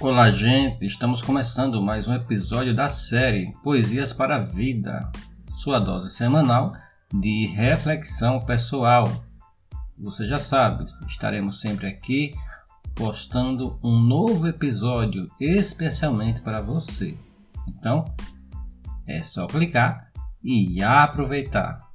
Olá, gente! Estamos começando mais um episódio da série Poesias para a Vida, sua dose semanal de reflexão pessoal. Você já sabe, estaremos sempre aqui postando um novo episódio especialmente para você. Então, é só clicar e aproveitar.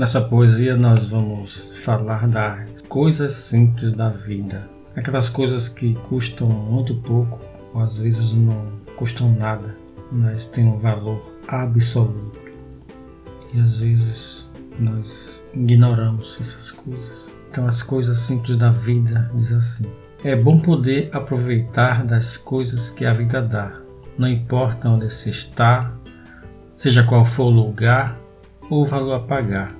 Nessa poesia nós vamos falar das coisas simples da vida. Aquelas coisas que custam muito pouco, ou às vezes não custam nada, mas têm um valor absoluto. E às vezes nós ignoramos essas coisas. Então as coisas simples da vida diz assim: É bom poder aproveitar das coisas que a vida dá. Não importa onde se está, seja qual for o lugar ou o valor a pagar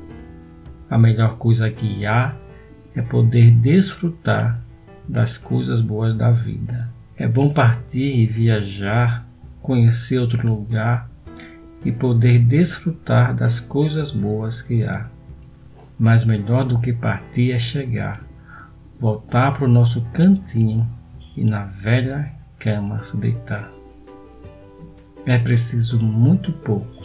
a melhor coisa que há é poder desfrutar das coisas boas da vida. É bom partir e viajar, conhecer outro lugar e poder desfrutar das coisas boas que há. Mas melhor do que partir é chegar, voltar para o nosso cantinho e na velha cama se deitar. É preciso muito pouco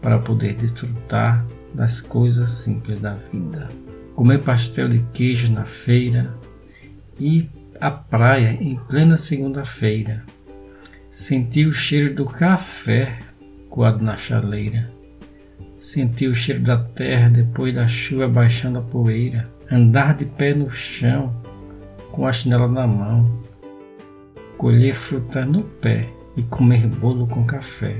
para poder desfrutar das coisas simples da vida. Comer pastel de queijo na feira, ir à praia em plena segunda-feira, sentir o cheiro do café coado na chaleira, sentir o cheiro da terra depois da chuva baixando a poeira, andar de pé no chão com a chinela na mão, colher fruta no pé e comer bolo com café.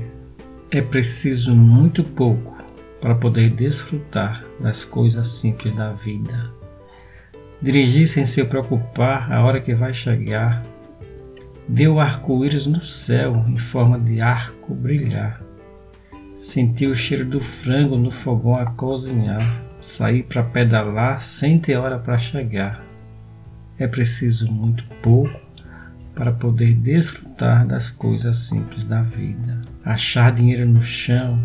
É preciso muito pouco para poder desfrutar das coisas simples da vida. Dirigir sem se preocupar a hora que vai chegar. O arco-íris no céu em forma de arco brilhar. Sentir o cheiro do frango no fogão a cozinhar. Sair para pedalar sem ter hora para chegar. É preciso muito pouco para poder desfrutar das coisas simples da vida. Achar dinheiro no chão,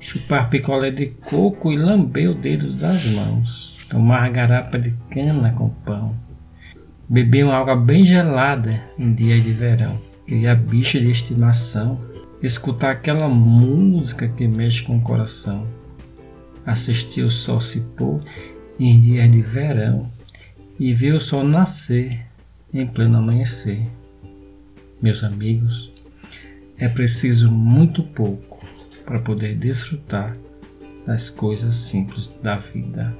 chupar picolé de coco e lamber o dedo das mãos, tomar garapa de cana com pão, beber uma água bem gelada em dias de verão, criar bicho de estimação, escutar aquela música que mexe com o coração, assistir o sol se pôr em dias de verão. E ver o sol nascer em pleno amanhecer. Meus amigos, é preciso muito pouco para poder desfrutar das coisas simples da vida.